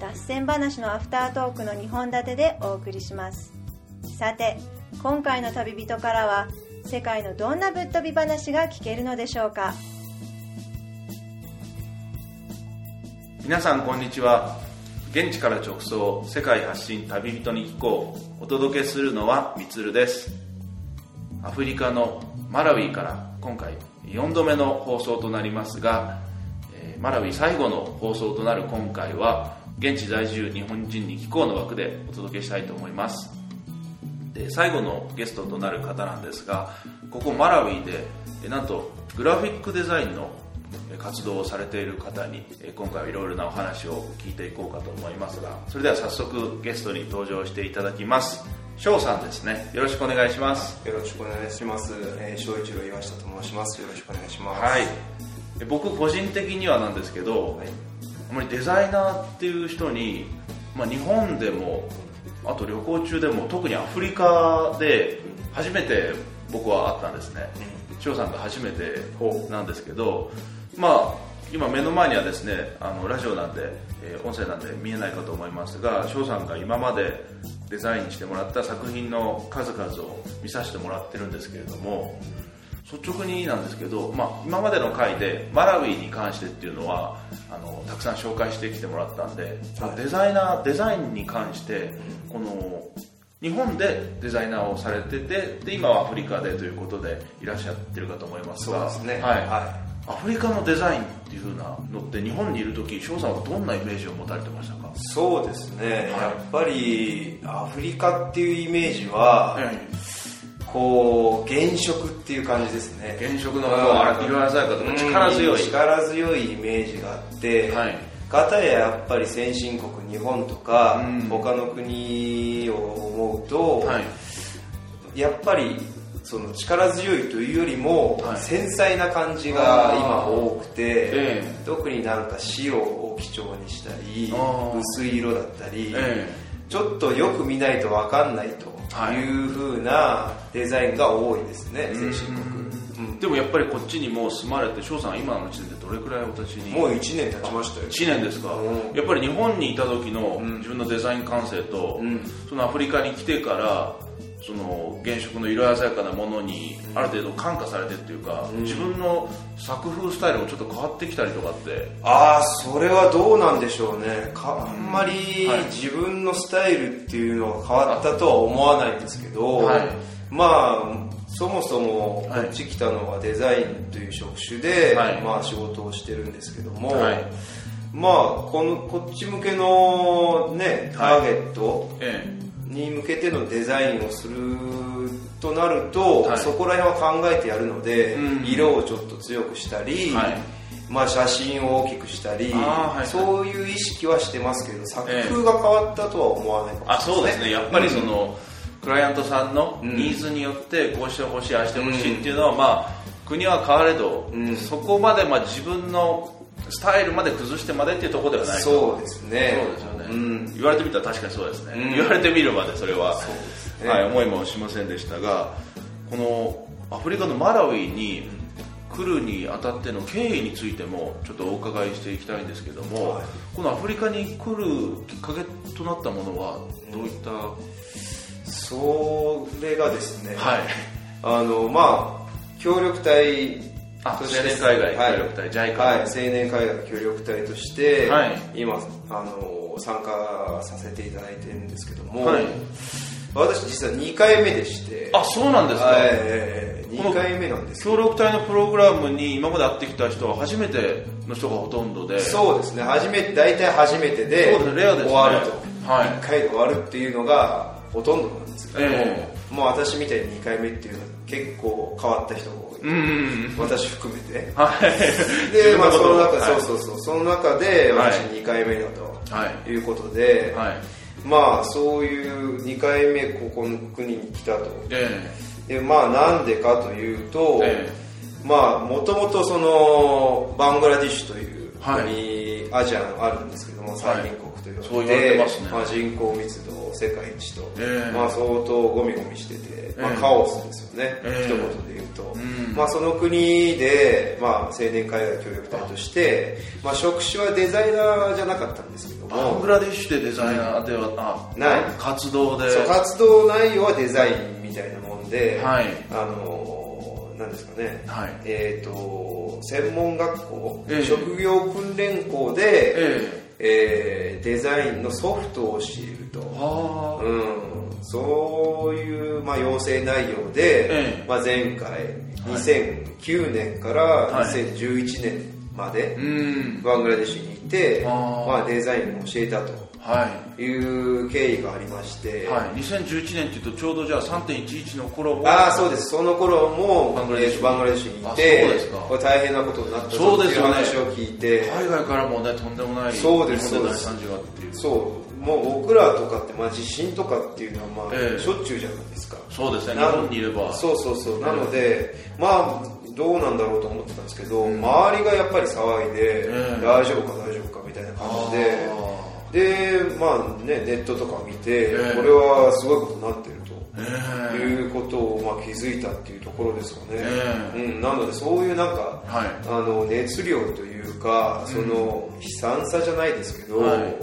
脱線話のアフタートークの2本立てでお送りします。さて今回の旅人からは世界のどんなぶっ飛び話が聞けるのでしょうか？皆さんこんにちは。現地から直送世界発信旅人に聞こう。お届けするのはみつるです。アフリカのマラウイから今回4度目の放送となりますが、えーマラウイ最後の放送となる今回は現地在住日本人に聞こうの枠でお届けしたいと思いますで最後のゲストとなる方なんですがここマラウイでえなんとグラフィックデザインのえ活動をされている方にえ今回はいろいろなお話を聞いていこうかと思いますがそれでは早速ゲストに登場していただきます翔さんですねよろしくお願いしますよろしくお願いします。えー、翔一郎岩下と申します。よろしくお願いします。はいえ僕個人的にはなんですけど、はいあまりデザイナーっていう人に、まあ、日本でもあと旅行中でも特にアフリカで初めて僕は会ったんですね。翔さんが初めてなんですけどまあ今目の前にはですねあのラジオなんで、えー音声なんで見えないかと思いますが翔さんが今までデザインしてもらった作品の数々を見させてもらってるんですけれども率直になんですけど、まあ、今までの回でマラウイに関してっていうのはあのたくさん紹介してきてもらったんで、はいデザイナーデザインに関してこの日本でデザイナーをされててで今はアフリカでということでいらっしゃってるかと思いますがそうですね。はいはアフリカのデザインっていう風なのって日本にいる時翔さんはどんなイメージを持たれてましたか？い。そうですね。やっぱりアフリカっていうイメージは、こう原色っていう感じですね。原色の色鮮やかとか力強い、うん力強いイメージがあって、はい。かたややっぱり先進国日本とか、うん。他の国を思うと、はい。やっぱりその力強いというよりも、はい。繊細な感じが今多くて、ええ。特になんか白を基調にしたり薄い色だったり、えちょっとよく見ないと分かんないとはい。いう風なデザインが多いですね、うん。先進国、うん。でもやっぱりこっちにもう住まれて翔さんは今の時点でどれくらいお立ちに？もう1年経ちましたよ。1年ですか、うん。やっぱり日本にいた時のん。自分のデザイン感性と、うん。そのアフリカに来てからその原色の色鮮やかなものにある程度感化されてっていうか、自分の作風スタイルもちょっと変わってきたりとかって。ああそれはどうなんでしょうね。かあんまりはい。自分のスタイルっていうのが変わったとは思わないんですけど、はい。まあそもそもこはい。っち来たのはデザインという職種で、はい。まあ、仕事をしてるんですけども、はい。まあこのこっち向けのねターゲットえに向けてのデザインをするとなると、はい。そこら辺は考えてやるので、うん。色をちょっと強くしたり、はい。まあ、写真を大きくしたり、はいはい。そういう意識はしてますけど作風が変わったとは思わない。かもしれないあそうですね。やっぱりその、クライアントさんのうん。ニーズによってこうしてほしいああしてほしいっていうのは、まあ国は変われど、うん。そこまでまあ自分のスタイルまで崩してまでっていうところではないと。そうですね。そうですよね、うん。言われてみたら確かにそうですね、うん。言われてみるまでそれは。そうですね。はい、思いもしませんでしたがこのアフリカのマラウイに来るにあたっての経緯についてもちょっとお伺いしていきたいんですけども、はい。このアフリカに来るきっかけとなったものはどういった、それがですね、はい。あのまあ協力隊青年海外協力隊 JICA はい、青年海外協力隊として、はい。今あの参加させていただいてるんですけども、はい。私実は2回目でして。あそうなんですか、はいえー、2回目なんです。協力隊のプログラムに今まで会ってきた人は初めての人がほとんどで。そうですね。初めて大体初めてでそうですレアですね。終わると、はい。1回で終わるっていうのがほとんどなんですけども、えもう私みたいに2回目っていうのは結構変わった人がうん私含めて。はい。で、まあ、その中、はい。そうそうそう。その中で私はい。2回目だと、とい。うことで、はい。まあそういう2回目ここの国に来たと。えでまあなんでかというと、えまあもともとそのバングラディッシュという国、はアジアあるんですけども最貧国というそう言われてますね。まあ、人口密度世界一と、ええ。まあ、相当ゴミゴミしてて、まあえ、えカオスですよね、ええ。一言で言うと、ん。まあ、その国で、まあ、青年海外協力隊として、まあ、職種はデザイナーじゃなかったんですけどえバンもグラディッシュでデザイナーでは、あない。活動で。そう活動内容はデザインみたいなもんで、はい。あのなんですかね、はい。えー、と専門学校、ええ。職業訓練校で、ええーデザインのソフトを教えると、うん、そういう、まあ、要請内容で、ええ。まあ、前回2009年からはい。2011年まで、バングラデシュにいて、まあ、デザインを教えたとはい。いう経緯がありまして、はい、2011年っていうとちょうどじゃあ3.11の頃もああそうです。その頃もバングラデシュえーバングラデシュにいあてそうですか。これ大変なことになったそうですよね。っていう話を聞いて海外からもねとんでもないそうですそう惨事があっていう。そう。もう僕らとかって、まあ、地震とかっていうのは、まあええ。しょっちゅうじゃないですか。そうですね。日な本にいれば。そうそうそう。なので、まあどうなんだろうと思ってたんですけど、うん。周りがやっぱり騒いで、ええ大丈夫か大丈夫かみたいな感じであでまあねネットとか見て、ええ。これはすごいことになってると、いうことをまあ気づいたっていうところですかね、えうん、なのでそういうなんか、はい。あの熱量というかその悲惨さじゃないですけど、はい。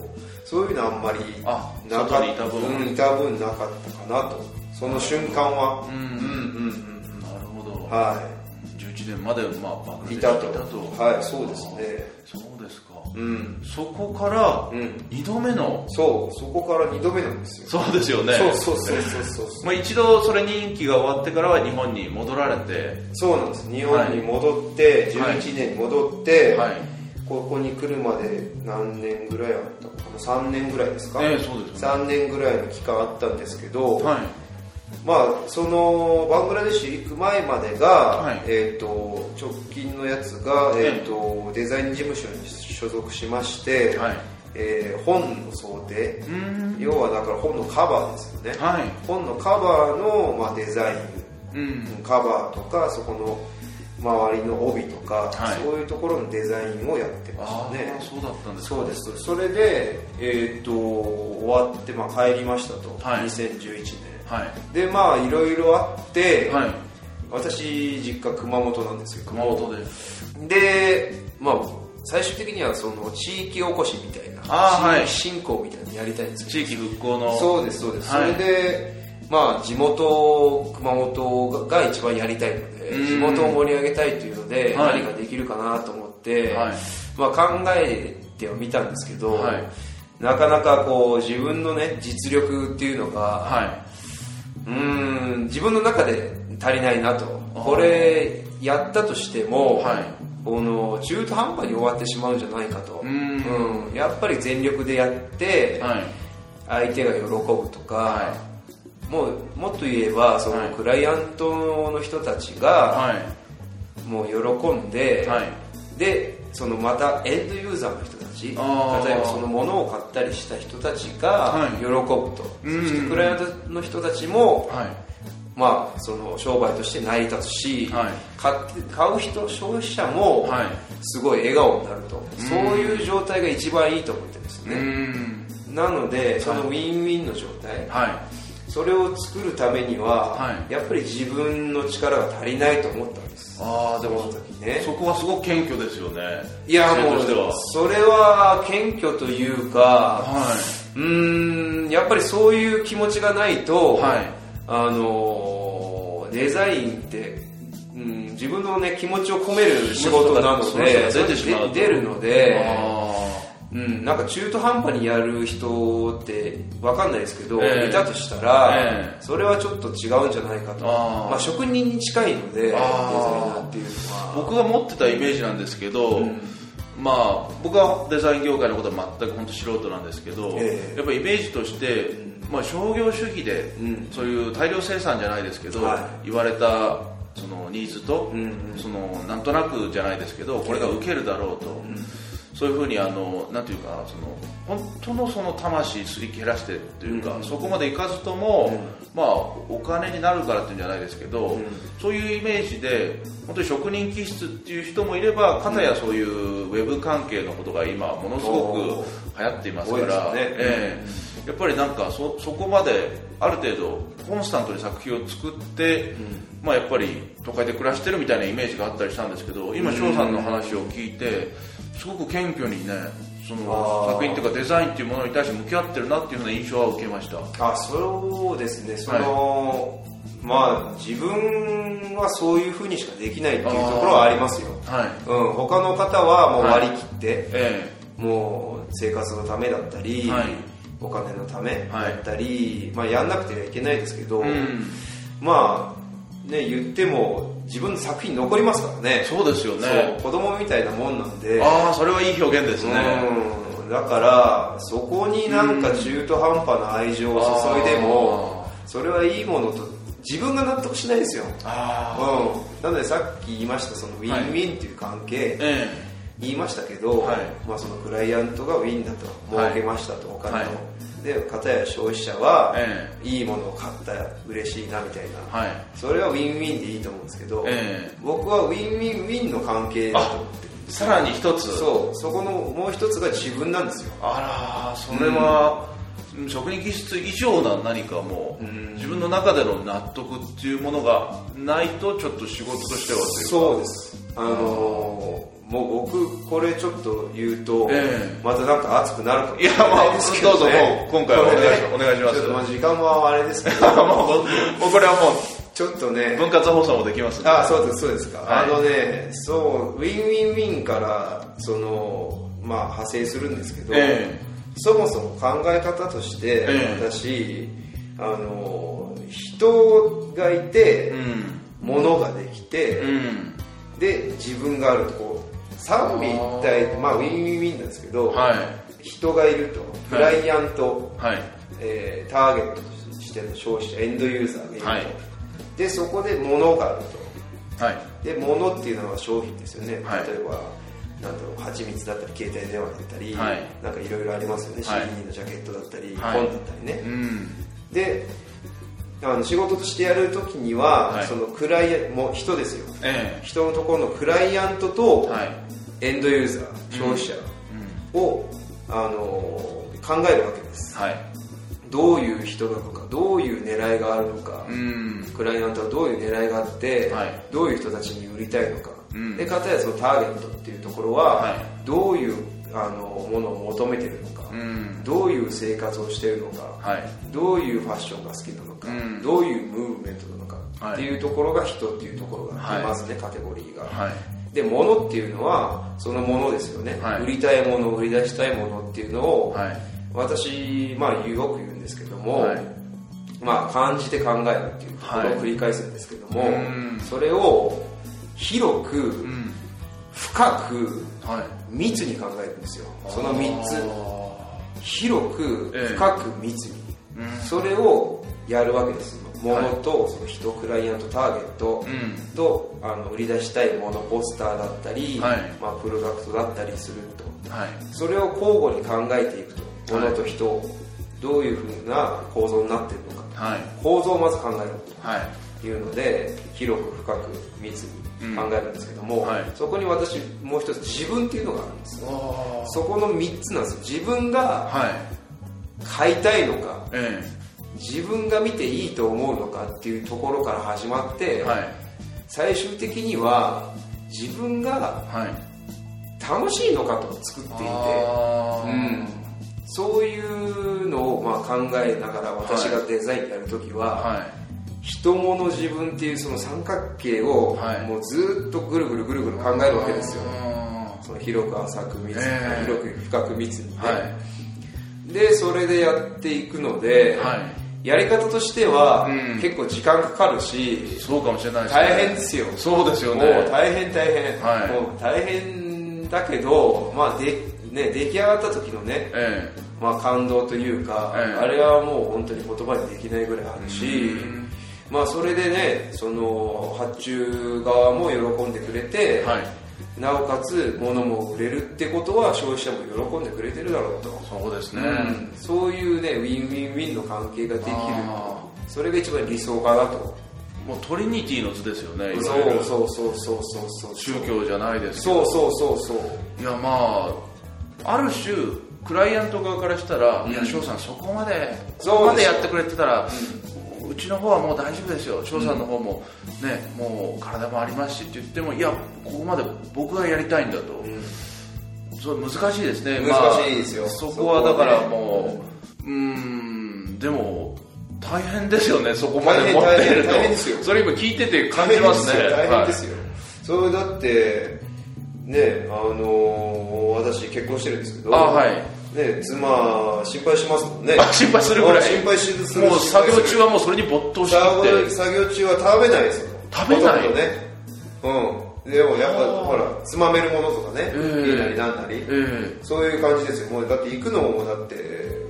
そういうのあんまりあなかっ外にいた分。うん、いた分なかったかなと。その瞬間は、うん。うん。うん。うん。なるほど、は11年までまあバングい、たと。はいそうですね。そうですか、うん。そこからうん。2度目のそうそこから2度目なんですよ。そうですよね。そうそうそうそうそう。まあ、一度それ任期が終わってからは日本に戻られて。そうなんです。日本に戻って、はい。11年に戻って、はい。ここに来るまで何年ぐらいあったのかな？3年ぐらいですか、ええそうですよね。3年ぐらいの期間あったんですけど、はいまあそのバングラデシュ行く前までが、はい。えー、と直近のやつが、えーとデザイン事務所に所属しまして、はい。えー本の想定。要はだから本のカバーですよね、はい。本のカバーの、まあ、デザイン。うん。カバーとかそこの周りの帯とか、はい。そういうところのデザインをやってましあたね。あそうだったんですか。そうです。それで、えー、と終わって、まあ、帰りましたと、はい。2011年はい。でまあいろいろあって、はい。私実家熊本なんですけど熊本ででまあ最終的にはその地域おこしみたいな地域振興みたいなのやりたいんですけど地域復興の。そうですそうです、はい。それでまあ地元熊本が一番やりたいのでうん。地元を盛り上げたいというのではい。何ができるかなと思って、はい。まあ、考えてはみたんですけど、はい。なかなかこう自分のね実力っていうのが、はうーん自分の中で足りないなと。これやったとしても、はい。この中途半端に終わってしまうんじゃないかと、うん。うんやっぱり全力でやっていはい。相手が喜ぶとか、はもうもっと言えばそはい。のクライアントの人たちがはい。もう喜んで、はい。でそのまたエンドユーザーの人たち例えばその物を買ったりした人たちがはい。喜ぶと、うん。そしてクライアントの人たちもはい。まあ、その商売として成り立つし、はい。買って買う人消費者もはい。すごい笑顔になると、そういう状態が一番いいと思ってるんですうね、ん。なのでそのウィンウィンの状態、はいそれを作るためには、はい。やっぱり自分の力が足りないと思ったんです。ああでもその時ね。そこはすごく謙虚ですよね。いやもうそれは謙虚というかはうーんやっぱりそういう気持ちがないと、はい。あのーデザインって、うん、自分のね気持ちを込める仕事なので出るので、あうん、なんか中途半端にやる人って分かんないですけど、ええ。いたとしたら、ええ。それはちょっと違うんじゃないかと。まあ、職人に近いのでデザイナあーーっていうのは。僕が持ってたイメージなんですけど、うん。まあ僕はデザイン業界のことは全く本当素人なんですけど、ええ。やっぱイメージとして、まあ、商業主義で、うん。そういう大量生産じゃないですけど、は言われたそのニーズと、うんうん。そのなんとなくじゃないですけどこれが受けるだろうと、そういうふうにあのなんていうかその本当のその魂すり減らしてというか、うん。そこまでいかずとも、うん。まあお金になるからっていうんじゃないですけど、うん。そういうイメージで本当に職人気質っていう人もいれば片やそういうウェブ関係のことが今ものすごく流行っていますから、ね。ええ。やっぱりなんかそそこまである程度コンスタントに作品を作って、まあ、やっぱり都会で暮らしてるみたいなイメージがあったりしたんですけど今翔さんの話を聞いてすごく謙虚にねその作品っていうかデザインっていうものに対して向き合ってるなっていうふうな印象は受けました。あそうですね。その、まあ自分はそういうふうにしかできないっていうところはありますよ、はい。うん、他の方はもう割り切って、えもう生活のためだったり、はい。お金のためだったり、まあやんなくてはいけないですけど、えうん。まあね言っても自分の作品残りますからね。そうですよね。子供みたいなもんなんで。ああそれはいい表現ですね。うん。だからそこになんか中途半端な愛情を注いでもそれはいいものと自分が納得しないですよ、あうん、なのでさっき言いましたそのウィンウィンっていう関係、あえ。言いましたけど、はい。まあ、そのクライアントがウィンだとはい儲けましたと、お金を、はいで片や消費者は、えいいものを買ったら嬉しいなみたいな、はい。それはウィンウィンでいいと思うんですけど、ええ。僕はウィンウィンウィンの関係だと思ってさらに一つ。そう。そこのもう一つが自分なんですよ。あらそれは、職人気質以上な何かもう、うん。自分の中での納得っていうものがないとちょっと仕事としてはそうです。あのーもう僕これちょっと言うと、ええ。またなんか熱くなるかもしいやれないまあですけど、ね、どうぞもう今回はお願いします。お願いします。ちょっとまあ時間はあれですけど。もうこれはもちょっとね。う分割放送もできますんで。あそうですそうですか、はい。あのねそうウィンウィンウィンからそのまあ派生するんですけど、えそもそも考え方として、ええ。私あの人がいて、うん。物ができて、うん。で自分があるとこう三位一体まあウィンウィンウィンなんですけど、はい。人がいるとクライアント、はい。えーターゲットとしての消費者エンドユーザーがいると、はい。でそこで物があると。はい。で物っていうのは商品ですよね、はい。例えばなんだろう蜂蜜だったり携帯電話だったり、はい。なんかいろいろありますよね、はい。CD のジャケットだったり、はい。本だったりね、うん。であの仕事としてやるときには、はい。そのクライアンもう人ですよ。え人のところのクライアントとエンドユーザー、消費者を、あの考えるわけです。はい。どういう人なのかどういう狙いがあるのか、うん。クライアントはどういう狙いがあって、はい。どういう人たちに売りたいのか、うん。で片やそのターゲットっていうところは、はい。どういうあのものを求めてるのか、うん。どういう生活をしているのか、はい。どういうファッションが好きなのか、うん。どういうムーブメントなのか、はい。っていうところが人っていうところがありますね、はカテゴリーが、はい。で物っていうのはそのものですよね、はい。売りたいもの売り出したいものっていうのを、はい。私、まあ、よく言うんですけども、はい。まあ、感じて考えるっていうところを繰り返すんですけども、それを広く、うん深くはい。密に考えるんですよ。その3つ。あ広くええ。深く密に、それをやるわけですもはい。のとその人クライアントターゲットうん。とあの売り出したいものポスターだったり、はい。まあ、プロダクトだったりすると。はい。それを交互に考えていくとはい。物と人をどういうふうな構造になっているのかはい。構造をまず考えるはい。というので広く深く密に考えるんですけども、うん。はい。そこに私もう一つ自分っていうのがあるんです。あそこの3つなんです。よ自分がはい。買いたいのかえ自分が見ていいと思うのかっていうところから始まって、えはい。最終的には自分がはい。楽しいのかと作っていて、うん、そういうのをまあ考えながら私がデザインやるときは、はい人物自分っていうその三角形をはい。もうずっとぐるぐるぐるぐる考えるわけですよ。あその広く浅く密に、ええ広く深く密にね、ーはでそれでやっていくので、い。はやり方としては、うん。結構時間かかるしいそうかもしれないですね。大変ですよ。そうですよもねう大変大変、はい。もう大変だけど、まあでね、出来上がった時のね、え。まあ、感動というか、ええ。あれはもう本当に言葉にできないぐらいあるしうん、まあ、それでねその発注側も喜んでくれて、えはい。なおかつ物も売れるってことは消費者も喜んでくれてるだろうと、そうですね、うん。そういうねウィンウィンウィンの関係ができる。あそれが一番理想かなと。もうトリニティの図ですよねいそうそうそうそうそうそう。宗教じゃないですそうそうそうそう。いやまあある種クライアント側からしたら、うん。いや翔さんそこまでそこまでやってくれてたら、うちの方はもう大丈夫ですよ。翔さんの方もねもう体もありますしって言ってもいやここまで僕がやりたいんだと、そう難しいですね。難しいですよ。まあそこはだからもううーんでも大変ですよねそこまで持っていると。大変大変ですよ。それ今聞いてて感じますね。大変ですよ、それだってねあのー私結婚してるんですけどあはいね妻心配しますもんね。あ心配するぐらい。心配するするもう作業中はもうそれに没頭して作業って。作業中は食べないですよ。食べない？ね。うん。でもやっぱほらつまめるものとかね、ええいいなりなんなり、ええそういう感じですよ。もうだって行くのもだって、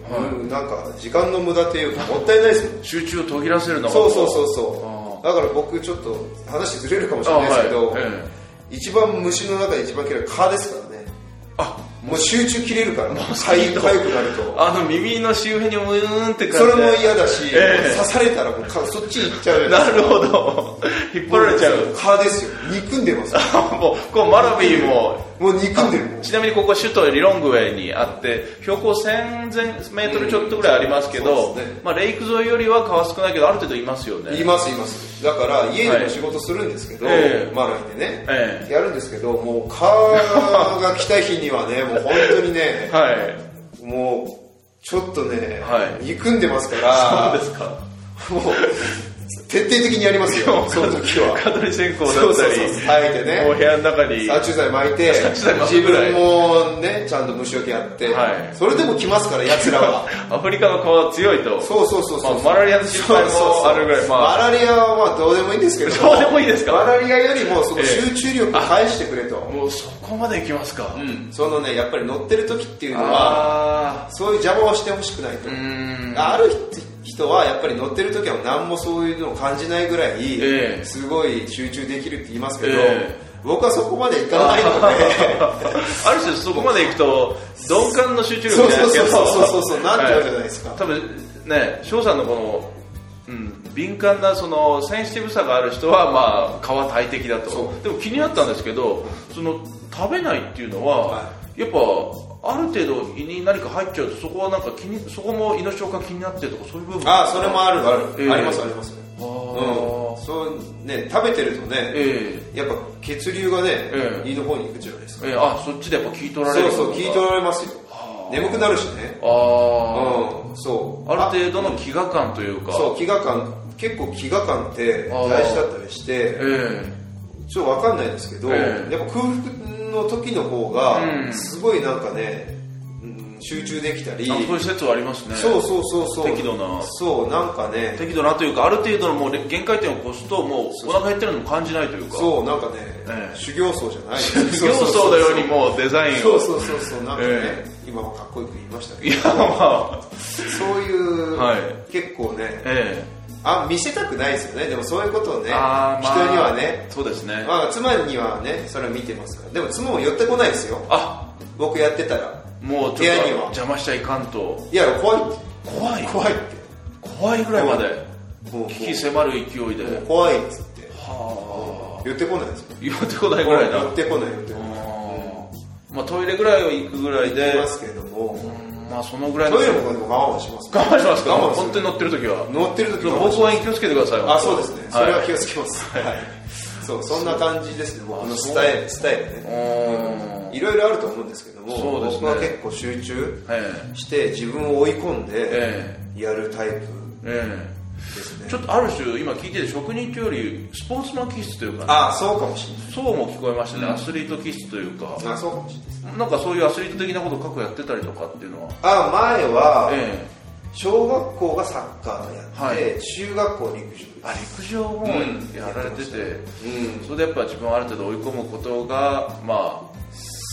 はい。うんなんか時間の無駄っていうかもったいないですもん。集中を途切らせるのがそうそうそうあそう。だから僕ちょっと話ずれるかもしれないですけど、あはい。え一番虫の中で一番嫌い蚊ですからもう集中切れるからモスかゆくなると。あの耳の周辺にムーンってそれも嫌だし、ええ。刺されたらもうかそっちに行っちゃう。なるほど。引っ張られちゃう。蚊ですよ。憎んでますよ。もうこうマラビーももう憎んでる。ちなみにここ首都リロングウェイにあって標高1000メートルちょっとぐらいありますけど、うんね。まあ、レイク沿いよりは川少ないけどある程度いますよね。言います言います。だから家でも仕事するんですけど、ええ。マライでね、ええ。やるんですけどもう蚊が来た日にはね もう本当にねはい。もうちょっとね、はい。憎んでますからそうですか。もう徹底的にやりますよ。その時は。蚊取り線香だったりそうそうそう。炊いてねもう部屋の中に。殺虫剤巻いて自分もねちゃんと虫除けやって、はい。それでも来ますから奴らは。アフリカの蚊は強いと。そうそうそうそう、まあマラリアの心配もあるぐらいまあ。マラリアはまあどうでもいいんですけどどうでもいいですか？マラリアよりもそのええ集中力を返してくれと、もうそこまで行きますか、うん。そのねやっぱり乗ってる時っていうのはあそういう邪魔をしてほしくないと。ある人はやっぱり乗ってる時は何もそういうのを感じないぐらい、ええ。すごい集中できるって言いますけど、ええ。僕はそこまでいかないので。ある種そこまで行くと鈍感の集中力じゃないそうそうそうそうそう。なんて言うじゃないですか、多分ね翔さんのこの、うん、敏感なそのセンシティブさがある人はまあ皮大敵だと。でも気になったんですけどその食べないっていうのは、はやっぱある程度胃に何か入っちゃうとそこはなんか気にそこも胃の消化気になってとかそういう部分ああそれもあるある、ええ。ありますあります。あうん。ーそうね食べてるとね、えやっぱ血流がね、ええ。胃の方に行くじゃないですか。ええ。えあそっちでやっぱ聞い取られるそうそう聞い取られますよ。眠くなるしね。ああ、うんそう。ある程度の飢餓感というか。そう飢餓感。結構飢餓感って大事だったりして。えちょっとわかんないですけど、ええ。やっぱ空腹の時の方がうん。すごいなんかね、うん集中できたり、そういう説はありますね。そうそうそうそう。適度な。そうなんかね。適度なというかある程度のもう限界点を越すともうお腹減ってるのも感じないというか。そうなんかね、ええ。修行僧じゃない。修行僧のようにもうデザインを。そうそうそうそう。なんかね、え今はかっこよく言いましたけいどやまあ。そういう、はい。結構ねえあ見せたくないですよね。でもそういうことをね、まあ人にはね。えそうですね。まあ、妻にはねそれは見てますから。でも妻も寄ってこないですよ。あ。僕やってたら。もう部屋には。邪魔しちゃいかんと。いや怖いって。怖い怖いって。怖いぐらいまで。危機迫る勢いで。怖いっつって。はあ。寄ってこないですよ言ってこないぐらいだ。寄ってこない寄ってこない。まあトイレぐらいは行くぐらいで。ますけれどもまあそのぐらいのトイレもでも我慢はします。我慢します本当に乗ってる時は。乗ってる時は気をつけてください。あそうですね。それは気ををつけます。はい。そうそんな感じですね僕のスタイルスタイルね。いろいろあると思うんですけどもそうですね。僕は結構集中えして自分を追い込んでえやるタイプええ。ですちょっとある種今聞いてて職人というよりスポーツマン気質というかね。あそうかもしれない。そうも聞こえましたね、アスリート気質というか。あそうかもしれないです。なんかそういうアスリート的なことを過去やってたりとかっていうのは？あ前はえ小学校がサッカーやって、はい。中学校陸上。あ陸上もうん。やられてて、うん。それでやっぱ自分をある程度追い込むことがまあ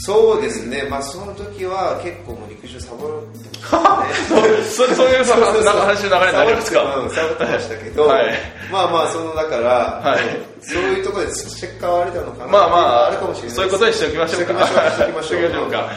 そうですね。まあその時は結構もう陸上サボって そそういう話の流れになりますか？うんサボってましたけど、はい。まあまあそのだから、はい。そういうところでチェッカーはあれなのかな。まあまあ、あるかもしれないそういうことにしておきましょうか。しておきましょうか。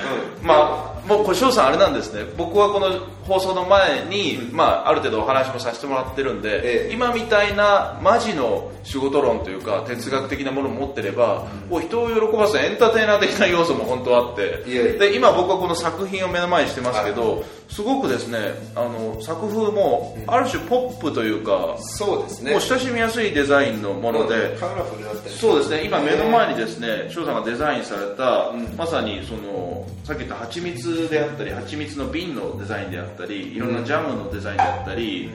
うん まあ、もう、これ、翔さんあれなんですね。僕はこの放送の前に、まあ、ある程度お話もさせてもらってるんで、ええ。今みたいなマジの仕事論というか、哲学的なものを持ってれば、もう人を喜ばすエンターテイナー的な要素も本当はあって、で、今僕はこの作品を目の前にしてますけど、すごくですね、あの、作風も、ある種ポップというか、そうですね。もう親しみやすいデザインのもので、カラフルだったり。そうですね。今目の前にですね翔さんがデザインされた、うん。まさにそのさっき言った蜂蜜であったり蜂蜜の瓶のデザインであったりいろんなジャムのデザインであったり、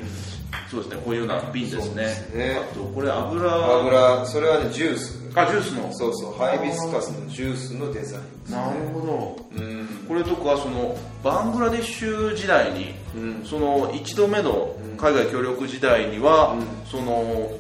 そうですねこういうような瓶ですね。ですね。あとこれ油。油それはねジュース。あジュースの。そうそうハイビスカスのジュースのデザインですなるほど。うん。これとかそのバングラデシュ時代に、うん。その一度目の海外協力時代には、うん。その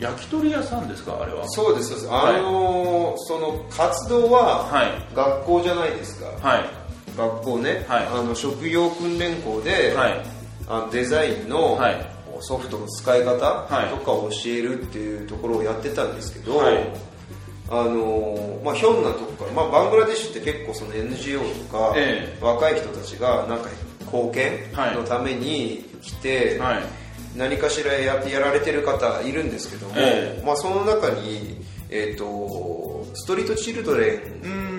焼き鳥屋さんですか？あれは。そうですそうです。あのーその活動ははい。学校じゃないですか。はい学校ね、はい。あの職業訓練校で、はい。あのデザインのはい。ソフトの使い方とはい。かを教えるっていうところをやってたんですけど、はい。あのまあ、ひょんなとこから、まあ、バングラデシュって結構その NGO とか、え若い人たちがなんか貢献はい。のために来て、はい。何かしらやってやられてる方いるんですけども、えまあ、その中に、えー、とストリートチルドレうンん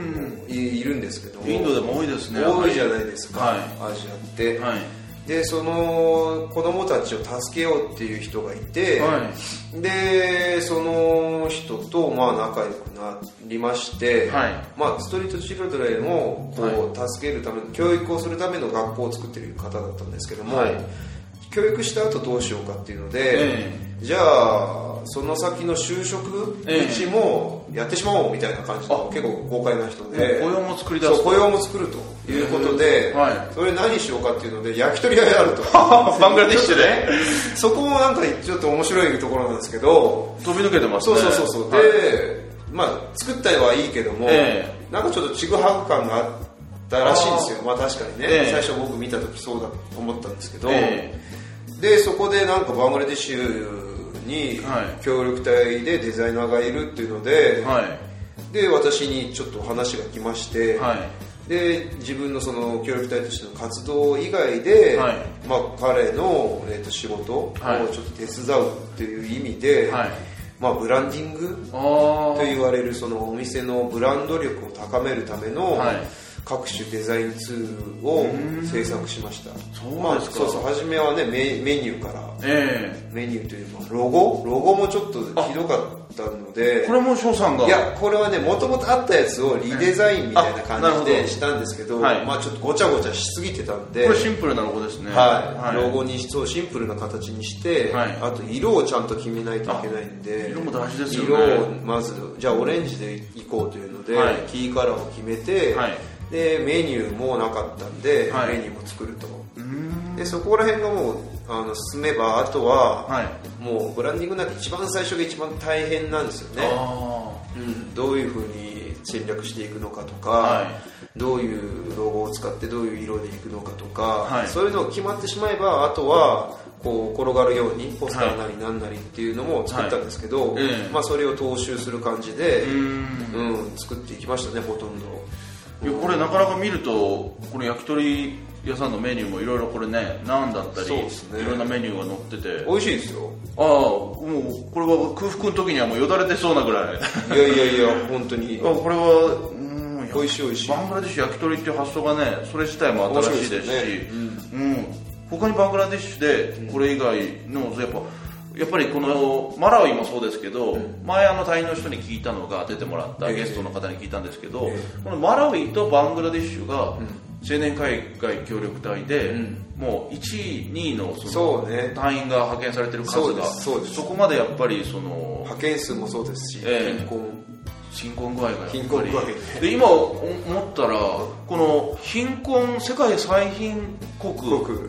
いいるんですけども。インドでも多いですね。多いじゃないですか、はい。アジアって、はい。でその子供たちを助けようっていう人がいて、はでその人とまあ仲良くなりまして、はい。まあ、ストリートチルドレンをこう助けるための教育をするための学校を作ってる方だったんですけども、はい教育した後どうしようかっていうので、えじゃあその先の就職ええうちもやってしまおうみたいな感じの結構豪快な人で。雇用も作り出す。そう雇用も作るということで、はい。それ何しようかっていうので焼き鳥屋やると。バングラデシュで。そこもなんかちょっと面白いところなんですけど飛び抜けてますそねうそうそうそう、はい。でまあ作った絵はいいけども、えなんかちょっとちぐはぐ感があったらしいんですよ。まあ確かにね、ええ。最初僕見た時そうだと思ったんですけど、えでそこでなんかバングラデシュにはい。協力隊でデザイナーがいるっていうので、はい。で私にちょっと話が来まして、はい。で自分のその協力隊としての活動以外で、はい。まあ、彼の、えー、と仕事をちはい。ょっと手伝うっていう意味で、はい。まあ、ブランディングあとあ言われるそのお店のブランド力を高めるためのはい各種デザインツールを制作しました。そうまあ、ですか。そうそう。初めはねメメニューから。えメニューというかロゴ？ロゴもちょっとひどかったので。えこれも翔さんが。いやこれはねもともとあったやつをリデザインみたいな感じでしたんですけどはい。まあ、ちょっとごちゃごちゃしすぎてたんで。これシンプルなロゴですね。はい。ロゴにしそうシンプルな形にして、はい。あと色をちゃんと決めないといけないんで。色も大事ですよね。色をまずじゃあオレンジでいこうというので、はい。キーカラーを決めて、はいでメニューもなかったんで、はい。メニューも作ると。でそこら辺がもうあの進めばあとは、はい。もうブランディングなんて一番最初が一番大変なんですよね。あうん、どういうふうに戦略していくのかとか、はどういうロゴを使ってどういう色でいくのかとか、はい。そういうのが決まってしまえばあとはこう転がるようにポスターなりなんなりっていうのも作ったんですけど、まあ、それを踏襲する感じでうん、作っていきましたねほとんどいやこれなかなか見るとこの焼き鳥屋さんのメニューもいろいろこれねナンだったりいろんなメニューが載ってて。美味しいですよ。ああもうこれは空腹の時にはもうよだれてそうなぐらい。あいやいやいや本当に。これはうん美味しい美味しい。バングラデシュ焼き鳥っていう発想がねそれ自体も新しいですし。面白いですよね。うん。他にバングラデシュでこれ以外のやっぱやっぱりこのマラウイもそうですけど、前あの隊員の人に聞いたのが出てもらったええ。ゲストの方に聞いたんですけど、えこのマラウイとバングラデシュが青年海外協力隊で、うん。もう1位2位のその隊員が派遣されてる数がすそこまでやっぱりその派遣数もそうですし、ええ貧困具合がやっぱり。貧困具合ね。で今思ったらこの貧困世界最貧国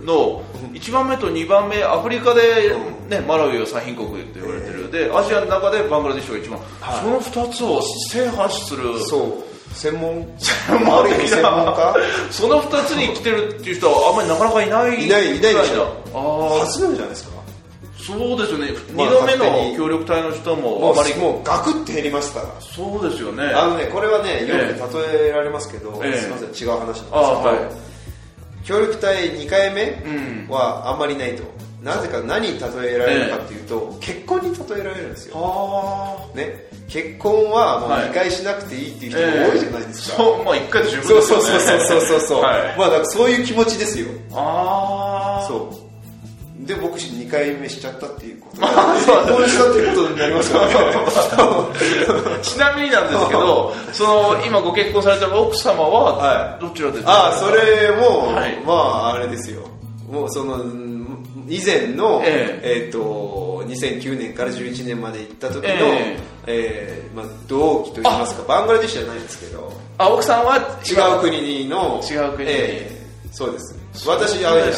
の1番目と2番目アフリカで、ね、マラウイは最貧国って言われてる、でアジアの中でバングラデシュが一番、はい。その2つを制覇する。そう。専門？専門的専門家？その2つに来てるっていう人はあんまりなかなかいない。いないいないでしょ。ああ初なんじゃないですかそうですよね、まあ2度目の協力隊の人ももあまりうもうガクって減りますからそうですよね。あのねこれはねよえ。く例えられますけど、ええ。すみません違う話なんですけど、あはい。協力隊2回目うん。はあんまりないと、なぜか何に例えられるかっていうと、結婚に例えられるんですよ、はね、結婚はもうはい。2回しなくていいっていう人も多いじゃないですか、そうまあ1回で十分そうですよね。そうそうそうそうそう、はい。まあだからそういう気持ちですよ。ああ。そうで僕2回目しちゃったっていうことで 結婚したっていうことになりますからね。ちなみになんですけど その今ご結婚されてる奥様ははどちらでああそれも、はい。まああれですよ。もうそのうん以前の、ええ。ー、と2009年から11年まで行った時の、ええ。ーまあ、同期といいますかバングラデシュじゃないんですけど。あ奥さんは違う国の違う国に。えーそうです私アウェイで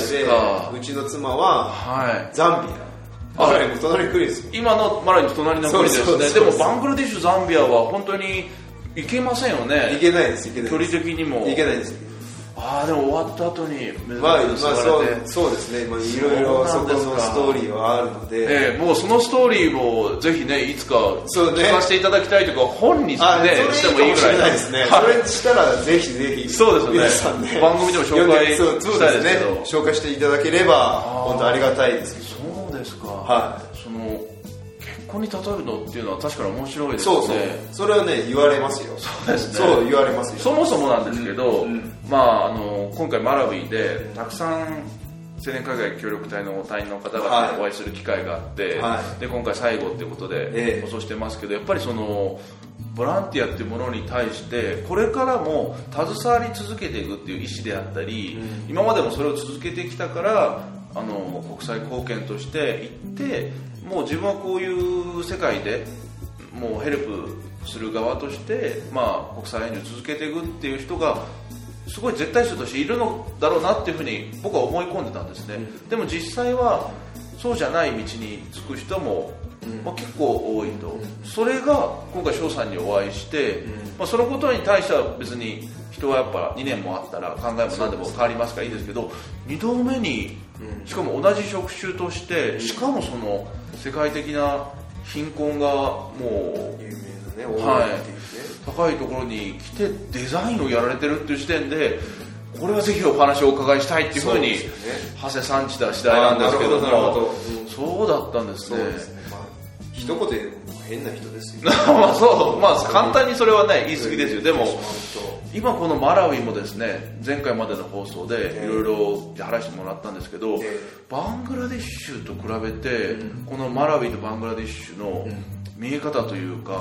うちの妻ははい。ザンビア。隣の国ですよ。今のマライの隣の国ですね。でもバングラデシュザンビアは本当に行けませんよいねけないです。距離的にも。いけないですああでも終わった後にまあ、まあ、そうそうですね、まあ、いろいろそこのストーリーはあるので、ええもうそのストーリーもぜひねいつかそうね聞かせていただきたいというか本にねあ、してもいいかもしいいぐらいれないですね。はいそれしたらぜひぜひ。そうですよね皆さんね。番組でも紹介そうそうですね。紹介していただければ、ー本当ありがたいですけど。そうですかはその結婚に例えるのっていうのは確かに面白いですそうそう。ね。それはね、言われますよ。そうですね。そう、言われますよ。そもそもなんですけど、うん。うんまあ、あの今回マラウィでたくさん青年海外協力隊の隊員の方々はいにお会いする機会があって、はい。で今回最後っていうことえでえ放送してますけどやっぱりそのボランティアっていうものに対してこれからも携わり続けていくっていう意思であったり、今までもそれを続けてきたからあの国際貢献として行ってもう自分はこういう世界でもうヘルプする側として、まあ、国際援助を続けていくっていう人がすごい絶対数としているのだろうなっていうふうに僕は思い込んでたんですね、でも実際はそうじゃない道に就く人も、まあ、結構多いと、それが今回翔さんにお会いして、まあ、そのことに対しては別に人はやっぱ2年もあったら考えも何でも変わりますからいいですけど2度目にしかも同じ職種としてしかもその世界的な貧困がもう有名なね、大はい。高いところに来てデザインをやられてるっていう時点でこれはぜひお話をお伺いしたいっていうふうに長谷さんちた次第なんですけども。そうだったんですね。そうですね。まあ、一言で変な人ですよ。まあそう。まあ簡単にそれはね言い過ぎですよ。でも今このマラウィもですね前回までの放送でええ。いろいろ話してもらったんですけど、ええ。バングラデシュと比べて、このマラウィとバングラデシュの見え方というか、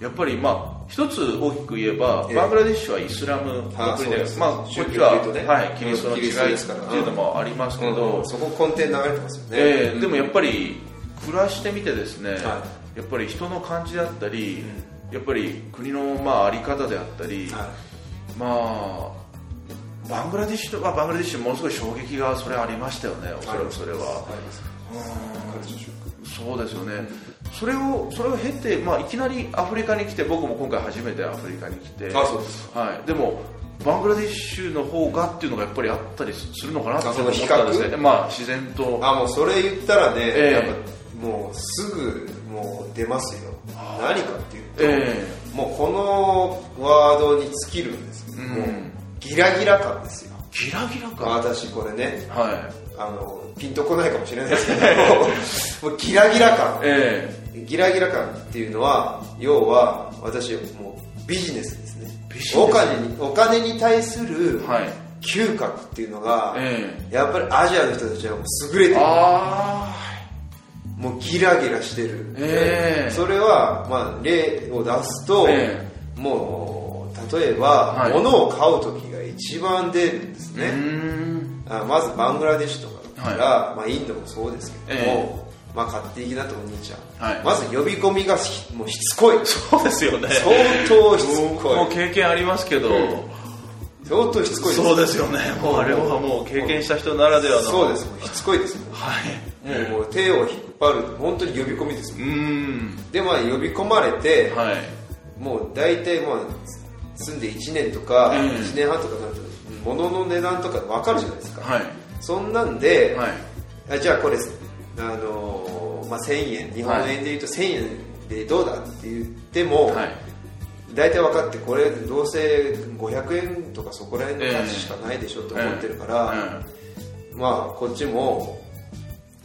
やっぱりまあ一つ大きく言えば、ええ。バングラデシュはイスラムあの国でまあこっちは、ね。はい、キリストの違いっていうのもありますけど、うんそこ根底に流れてますよね。ええでもやっぱり暮らしてみてですね、はやっぱり人の感じだったり、やっぱり国のまああり方であったり、はまあバングラデシュとかバングラデシュものすごい衝撃がそれありましたよねおそらくそれは、そうですよね、それをそれを経て、まあ、いきなりアフリカに来て僕も今回初めてアフリカに来て。あそうです。はい、でもバングラデシュの方がっていうのがやっぱりあったりするのかなってあ思ったんですね。まあ自然と。あもうそれ言ったらね、ええ。やっぱもうすぐもう出ますよ。何かっていうと、えもうこのワードに尽きるんです、ん。もうギラギラ感ですよ。ギラギラ感？私これねはい。あのピンとこないかもしれないですけど もうギラギラ感。えギラギラ感っていうのは要は私もうビジネスですね。お金にお金に対するえはい。嗅覚っていうのが、えやっぱりアジアの人たちはもう優れてえる。あもうギラギラしてる、ええ。それは、まあ、例を出すと、えもう例えば、はい。物を買う時が一番出るんですね、ん。あまずバングラデシュとかだったら、まあ、インドもそうですけども、えまあ、買っていきなとお兄ちゃん、はい。まず呼び込みがしもうしつこい。そうですよね。相当しつ僕こい。も経験ありますけど、相当しつこいです。そうですよね。もうあれはもう経験した人ならではの。そうです。しつこいです。もはいんもう手を引っ張る本当に呼び込みですうーん。でまあ呼び込まれて、はい。もう大体まあ住んで1年とかうん。1年半とかなると物の値段とか分かるじゃないですか、はい。そんなんで、はい。あじゃあこれあのまあ、1000円日本円でいうと1000円でどうだって言っても、はい、大体分かってこれどうせ500円とかそこら辺の価値しかないでしょと思ってるから、えー、まあこっちも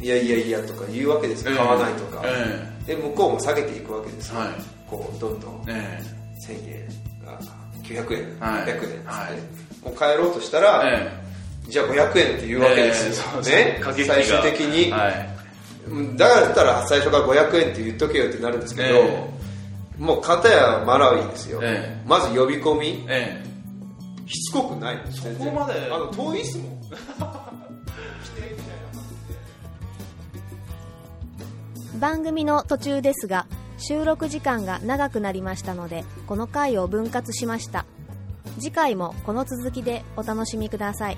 いやいやいやとか言うわけですよ、買わないとか、えー、で向こうも下げていくわけですよ、はい、こうどんどん、えー、1000円が900円、はい、800円って、はい、もう帰ろうとしたら、えー、じゃあ500円って言うわけですよ、ね。最終的に、はい、だったら最初から500円って言っとけよってなるんですけど、もう片やマラウイですよ、まず呼び込み、しつこくない。そこまで。あの遠いっすもん番組の途中ですが収録時間が長くなりましたのでこの回を分割しました。次回もこの続きでお楽しみください。